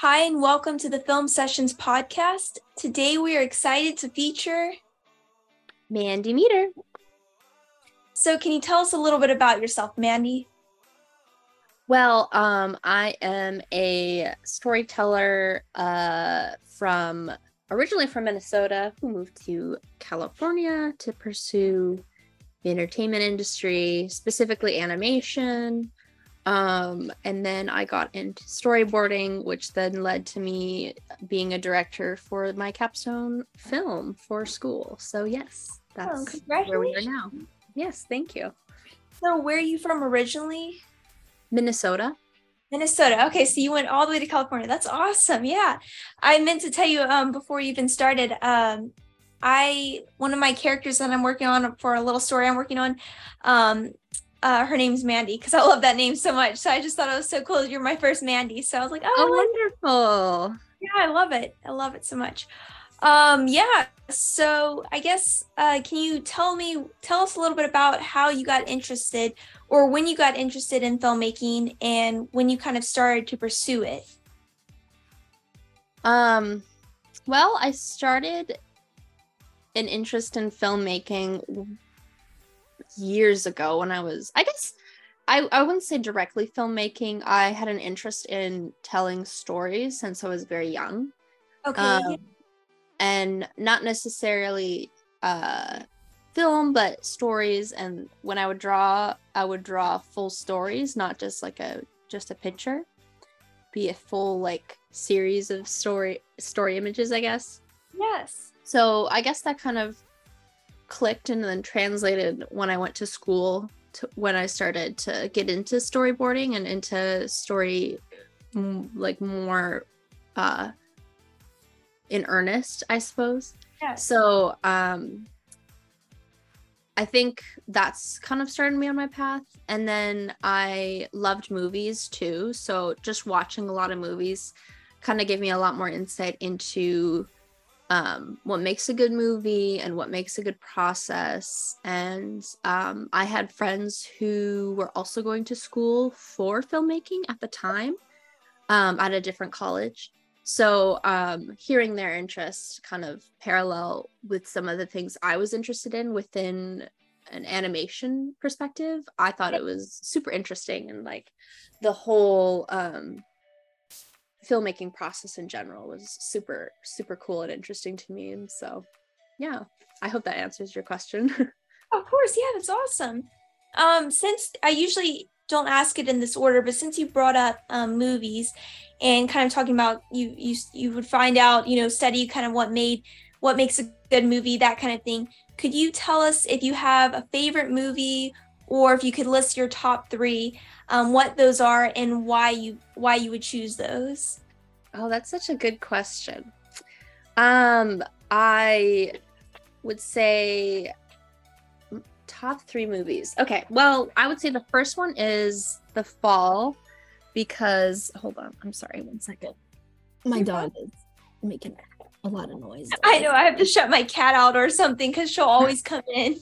Hi, and welcome to the Film Sessions podcast. Today we are excited to feature Mandy Meader. So, can you tell us a little bit about yourself, Mandy? Well, um, I am a storyteller uh, from originally from Minnesota who moved to California to pursue the entertainment industry, specifically animation. Um, and then I got into storyboarding, which then led to me being a director for my capstone film for school. So yes, that's oh, where we are now. Yes, thank you. So where are you from originally? Minnesota. Minnesota. Okay, so you went all the way to California. That's awesome. Yeah. I meant to tell you um before you even started, um I one of my characters that I'm working on for a little story I'm working on, um, uh, her name's Mandy because I love that name so much. So I just thought it was so cool. You're my first Mandy, so I was like, oh, oh wonderful. Yeah, I love it. I love it so much. Um, yeah. So I guess uh, can you tell me tell us a little bit about how you got interested or when you got interested in filmmaking and when you kind of started to pursue it? Um, well, I started an interest in filmmaking years ago when I was, I guess, I, I wouldn't say directly filmmaking. I had an interest in telling stories since I was very young. Okay. Um, and not necessarily uh, film, but stories. And when I would draw, I would draw full stories, not just like a just a picture. Be a full like series of story story images, I guess. Yes. So I guess that kind of clicked and then translated when I went to school to when I started to get into storyboarding and into story like more uh in earnest, I suppose. Yeah. So um I think that's kind of started me on my path. And then I loved movies too. So just watching a lot of movies kind of gave me a lot more insight into um, what makes a good movie and what makes a good process. And um, I had friends who were also going to school for filmmaking at the time um, at a different college. So um, hearing their interest kind of parallel with some of the things I was interested in within an animation perspective, I thought it was super interesting and like the whole um, filmmaking process in general was super super cool and interesting to me. And so yeah i hope that answers your question. Of course. Yeah that's awesome. Um since i usually don't ask it in this order but since you brought up um, movies and kind of talking about you you you would find out you know study kind of what made what makes a good movie that kind of thing could you tell us if you have a favorite movie or if you could list your top three um, what those are and why you why you would choose those. Oh that's such a good question. Um i would say top three movies. Okay well i would say the first one is the fall because hold on i'm sorry one second. My dog is making a lot of noise. I know i have to shut my cat out or something because she'll always come in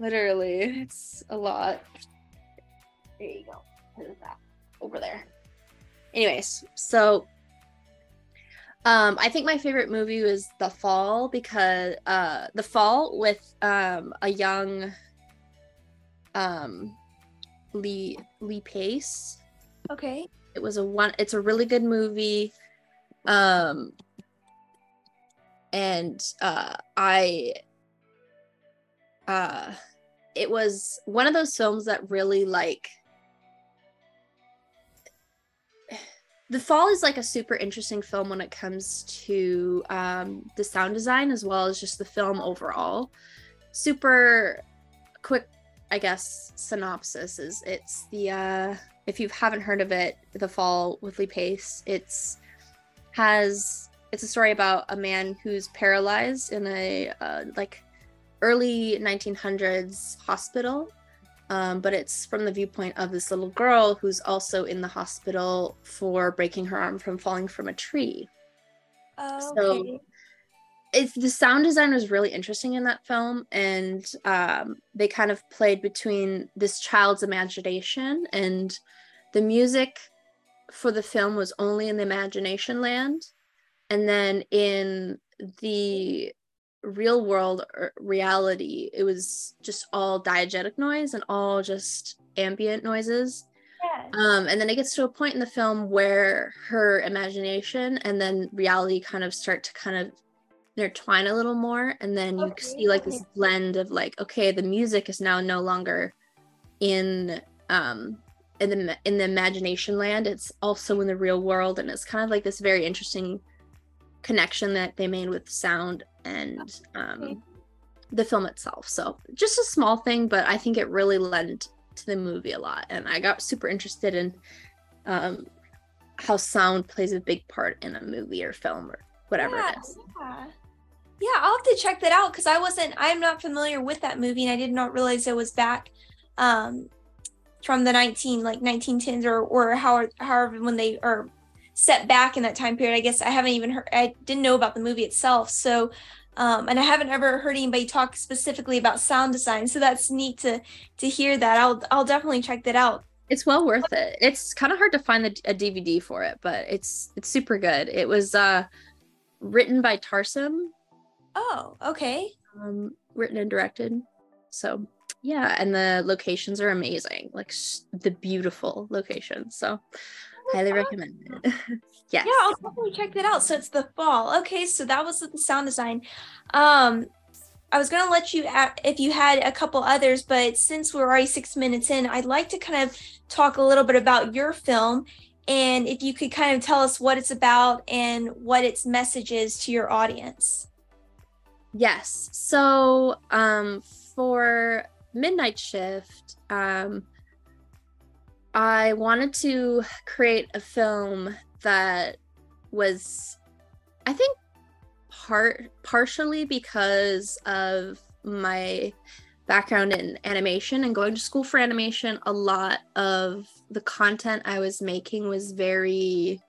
Literally, it's a lot. There you go. That over there. Anyways, so um, I think my favorite movie was The Fall because uh, The Fall with um, a young um, Lee Lee Pace. Okay. It was a one. It's a really good movie. Um, and uh, I uh it was one of those films that really like the fall is like a super interesting film when it comes to um, the sound design as well as just the film overall. Super quick i guess synopsis is it's the uh if you haven't heard of it the fall with lee pace it's has it's a story about a man who's paralyzed in a uh, like early 1900s hospital um, but it's from the viewpoint of this little girl who's also in the hospital for breaking her arm from falling from a tree. Oh, okay. So it's the sound design was really interesting in that film, and um, they kind of played between this child's imagination and the music for the film was only in the imagination land and then in the real world reality it was just all diegetic noise and all just ambient noises Yeah. um, and then it gets to a point in the film where her imagination and then reality kind of start to kind of intertwine a little more. And then you Okay, see like this blend of like, okay, the music is now no longer in um in the in the imagination land. It's also in the real world, and it's kind of like this very interesting connection that they made with sound and um the film itself. So just a small thing, but I think it really lent to the movie a lot. And I got super interested in um, how sound plays a big part in a movie or film or whatever yeah, it is. Yeah. Yeah, I'll have to check that out because I wasn't I'm not familiar with that movie and I did not realize it was back um from the 19 like 1910s or or how however when they are set back in that time period. I guess I haven't even heard I didn't know about the movie itself. So um and I haven't ever heard anybody talk specifically about sound design. So that's neat to to hear that. I'll I'll definitely check that out. It's well worth it. It's kind of hard to find the, a DVD for it, but it's it's super good. It was uh, written by Tarsem, Oh, okay. um, written and directed. So yeah, and the locations are amazing, like the beautiful locations. So highly recommend it. yes. Yeah, I'll definitely check that out. So it's the fall. Okay, so that was the sound design. Um, I was gonna let you a if you had a couple others, but since we're already six minutes in, I'd like to kind of talk a little bit about your film, and if you could kind of tell us what it's about and what its message is to your audience. Yes. So um for midnight shift, um I wanted to create a film that was I think part partially because of my background in animation and going to school for animation, a lot of the content I was making was very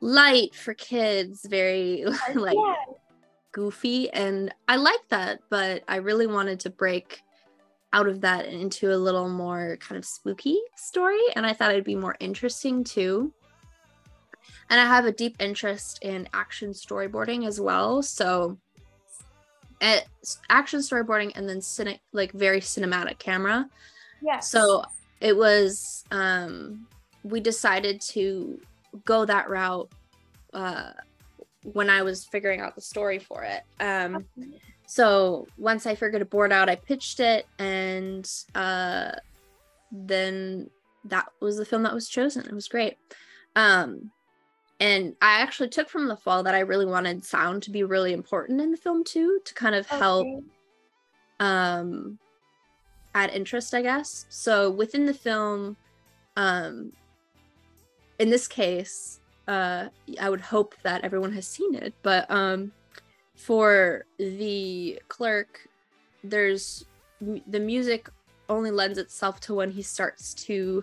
light for kids, very like yeah, goofy and I like that, but I really wanted to break out of that into a little more kind of spooky story and I thought it'd be more interesting too. And I have a deep interest in action storyboarding as well, so at action storyboarding and then cine- like very cinematic camera. yeah. So it was um we decided to go that route uh when I was figuring out the story for it. Um so once I figured a board out, I pitched it and uh then that was the film that was chosen. It was great. Um and I actually took from the fall that I really wanted sound to be really important in the film too, to kind of help Okay. um add interest i guess so within the film um in this case uh i would hope that everyone has seen it but um for the clerk there's the music only lends itself to when he starts to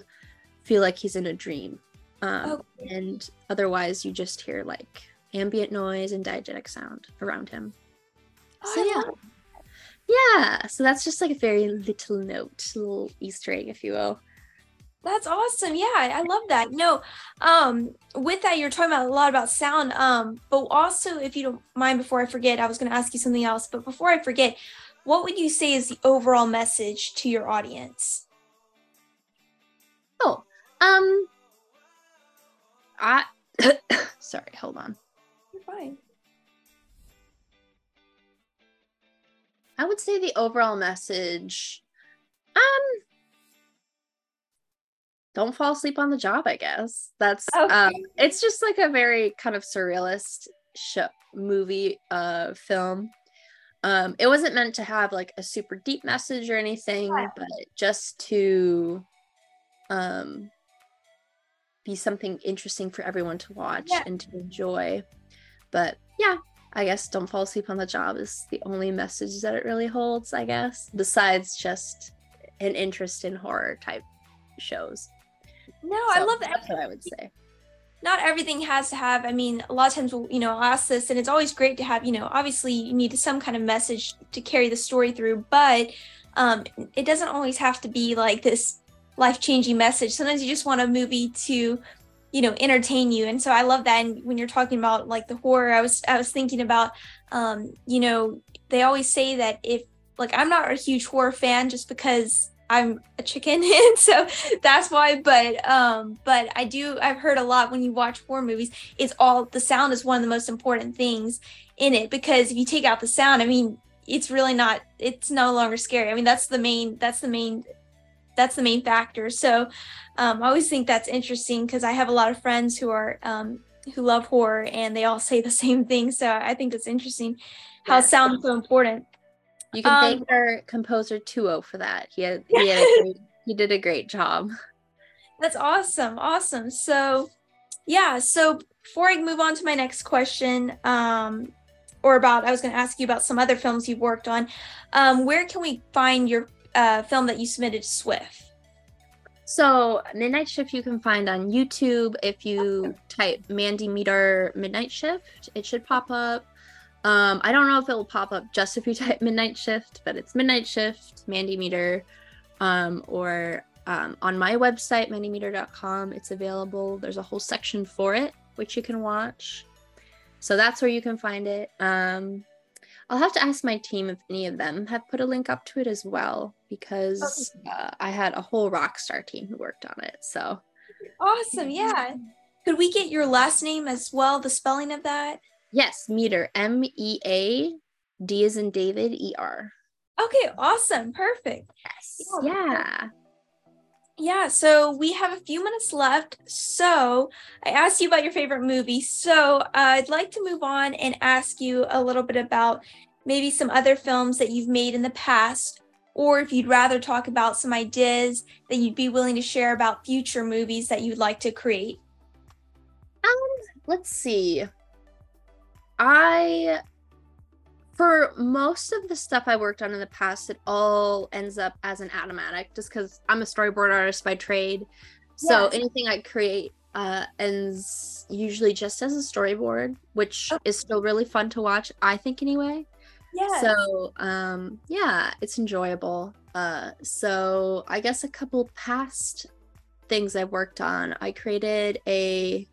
feel like he's in a dream um Okay. and otherwise you just hear like ambient noise and diegetic sound around him Oh, so I yeah yeah, so that's just like a very little note, little Easter egg, if you will. That's awesome. Yeah, I love that. No, um, with that, you're talking about a lot about sound. Um, but also, if you don't mind, before I forget, I was going to ask you something else. But before I forget, what would you say is the overall message to your audience? Oh, um, I sorry, hold on. You're fine. I would say the overall message, don't fall asleep on the job. I guess that's Okay. um, it's just like a very kind of surrealist show movie, uh, film. Um, it wasn't meant to have like a super deep message or anything, Yeah. but just to, um, be something interesting for everyone to watch Yeah. and to enjoy. But yeah, I guess don't fall asleep on the job is the only message that it really holds, I guess, besides just an interest in horror type shows. No, I love that. That's what I would say. Not everything has to have. I mean, a lot of times, we'll, you know, I'll ask this, and it's always great to have. You know, obviously, you need some kind of message to carry the story through, but um, it doesn't always have to be like this life changing message. Sometimes you just want a movie to, you know, entertain you. And so I love that. And when you're talking about like the horror, I was I was thinking about, um, you know, they always say that if like I'm not a huge horror fan just because I'm a chicken and so that's why but um but I do I've heard a lot when you watch horror movies it's all the sound is one of the most important things in it because if you take out the sound I mean it's really not it's no longer scary. I mean that's the main that's the main that's the main factor. So um I always think that's interesting because I have a lot of friends who are um who love horror and they all say the same thing. So I think it's interesting how sound is so important. You can um, thank our composer Tuo for that. He had, he, had great, he did a great job. That's awesome. Awesome. So, yeah. So before I move on to my next question, um, or about, I was going to ask you about some other films you've worked on. Um, where can we find your uh, film that you submitted to SWIFT? So Midnight Shift you can find on YouTube. If you type Mandy Meader Midnight Shift, it should pop up. Um, I don't know if it will pop up just if you type Midnight Shift, but it's Midnight Shift, Mandy Meader, um, or um, on my website, mandymeader.com. It's available. There's a whole section for it, which you can watch. So that's where you can find it. Um, I'll have to ask my team if any of them have put a link up to it as well, because uh, I had a whole rock star team who worked on it. So awesome. Yeah. Could we get your last name as well, the spelling of that? Yes, Meader. M E A D is in David E R. Okay, awesome. Perfect. Yes. Yeah. Yeah, so we have a few minutes left. So I asked you about your favorite movie. So uh, I'd like to move on and ask you a little bit about maybe some other films that you've made in the past, or if you'd rather talk about some ideas that you'd be willing to share about future movies that you'd like to create. Um, let's see. I for most of the stuff I worked on in the past, it all ends up as an animatic just because I'm a storyboard artist by trade. So yes. anything I create uh, ends usually just as a storyboard, which oh. is still really fun to watch, I think, anyway. Yeah. So, um, yeah, it's enjoyable. Uh, so I guess a couple past things I've worked on, I created a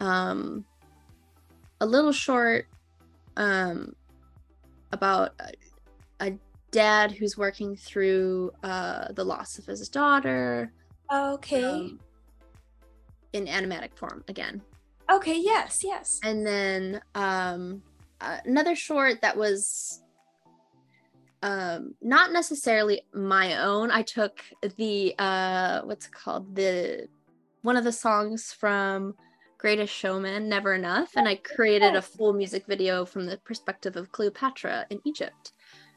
um a little short um, about a, a, dad who's working through uh, the loss of his daughter. Okay. Um, in animatic form again. Okay. Yes. Yes. And then um, uh, another short that was um not necessarily my own i took the uh what's it called the one of the songs from Greatest Showman, Never Enough, and I created a full music video from the perspective of Cleopatra in Egypt.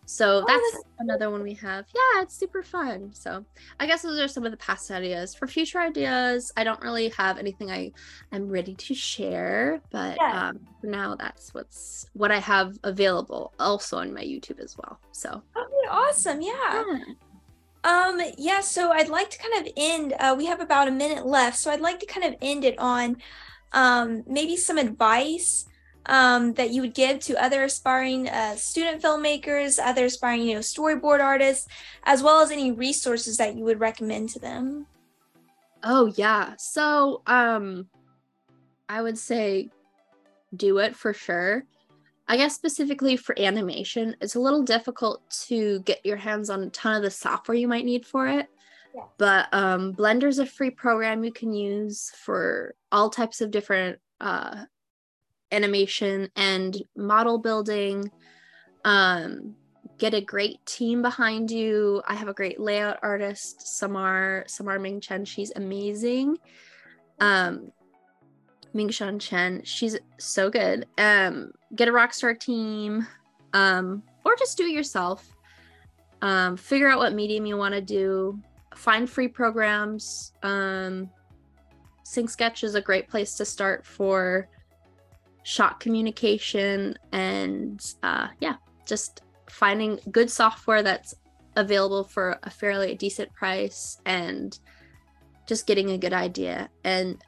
So oh, that's, another one we have. Yeah, it's super fun. So I guess those are some of the past ideas. For future ideas, I don't really have anything I am ready to share, but yeah. um, for now, that's what's what I have available also on my YouTube as well. So okay, awesome, yeah. yeah. Um, yeah, so I'd like to kind of end. Uh, we have about a minute left, so I'd like to kind of end it on um, maybe some advice um, that you would give to other aspiring uh, student filmmakers, other aspiring, you know, storyboard artists, as well as any resources that you would recommend to them? Oh yeah. So um I would say do it for sure. I guess specifically for animation, it's a little difficult to get your hands on a ton of the software you might need for it. But um, Blender's a free program you can use for all types of different uh, animation and model building. Um, get a great team behind you. I have a great layout artist, Samar Samar Ming Chen. She's amazing. Um, Ming Shan Chen. She's so good. Um, get a rockstar team, um, or just do it yourself. Um, figure out what medium you want to do find free programs. Um, SyncSketch is a great place to start for shot communication and uh, yeah, just finding good software that's available for a fairly decent price and just getting a good idea and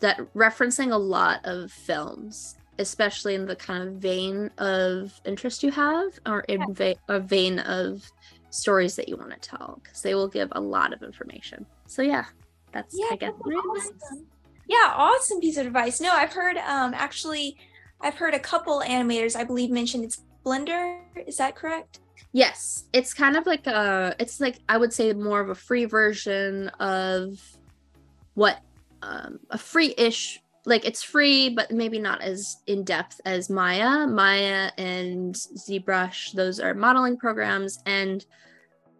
that referencing a lot of films especially in the kind of vein of interest you have or in va- a vein of stories that you want to tell because they will give a lot of information. So yeah, that's Yeah, I guess awesome. Yeah, awesome piece of advice. No, I've heard um actually I've heard a couple animators I believe mentioned it's Blender. Is that correct? Yes, it's kind of like a it's like I would say more of a free version of what um a free-ish like it's free but maybe not as in depth as Maya. Maya and ZBrush those are modeling programs and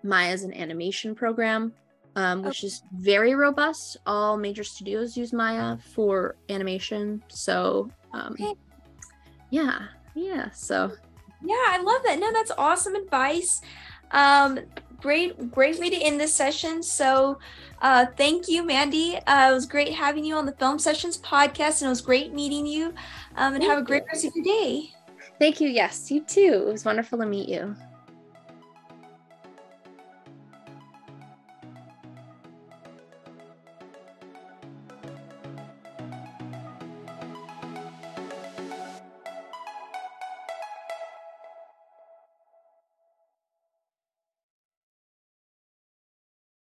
Maya is an animation program um which is very robust. All major studios use Maya for animation. So um Okay. yeah. Yeah, so Yeah, I love that. No, that's awesome advice. Um, great, great way to end this session. So, uh, thank you, Mandy. Uh, it was great having you on the Film Sessions podcast, and it was great meeting you. Um, and Thank have a great you. rest of your day. Thank you. Yes, you too. It was wonderful to meet you.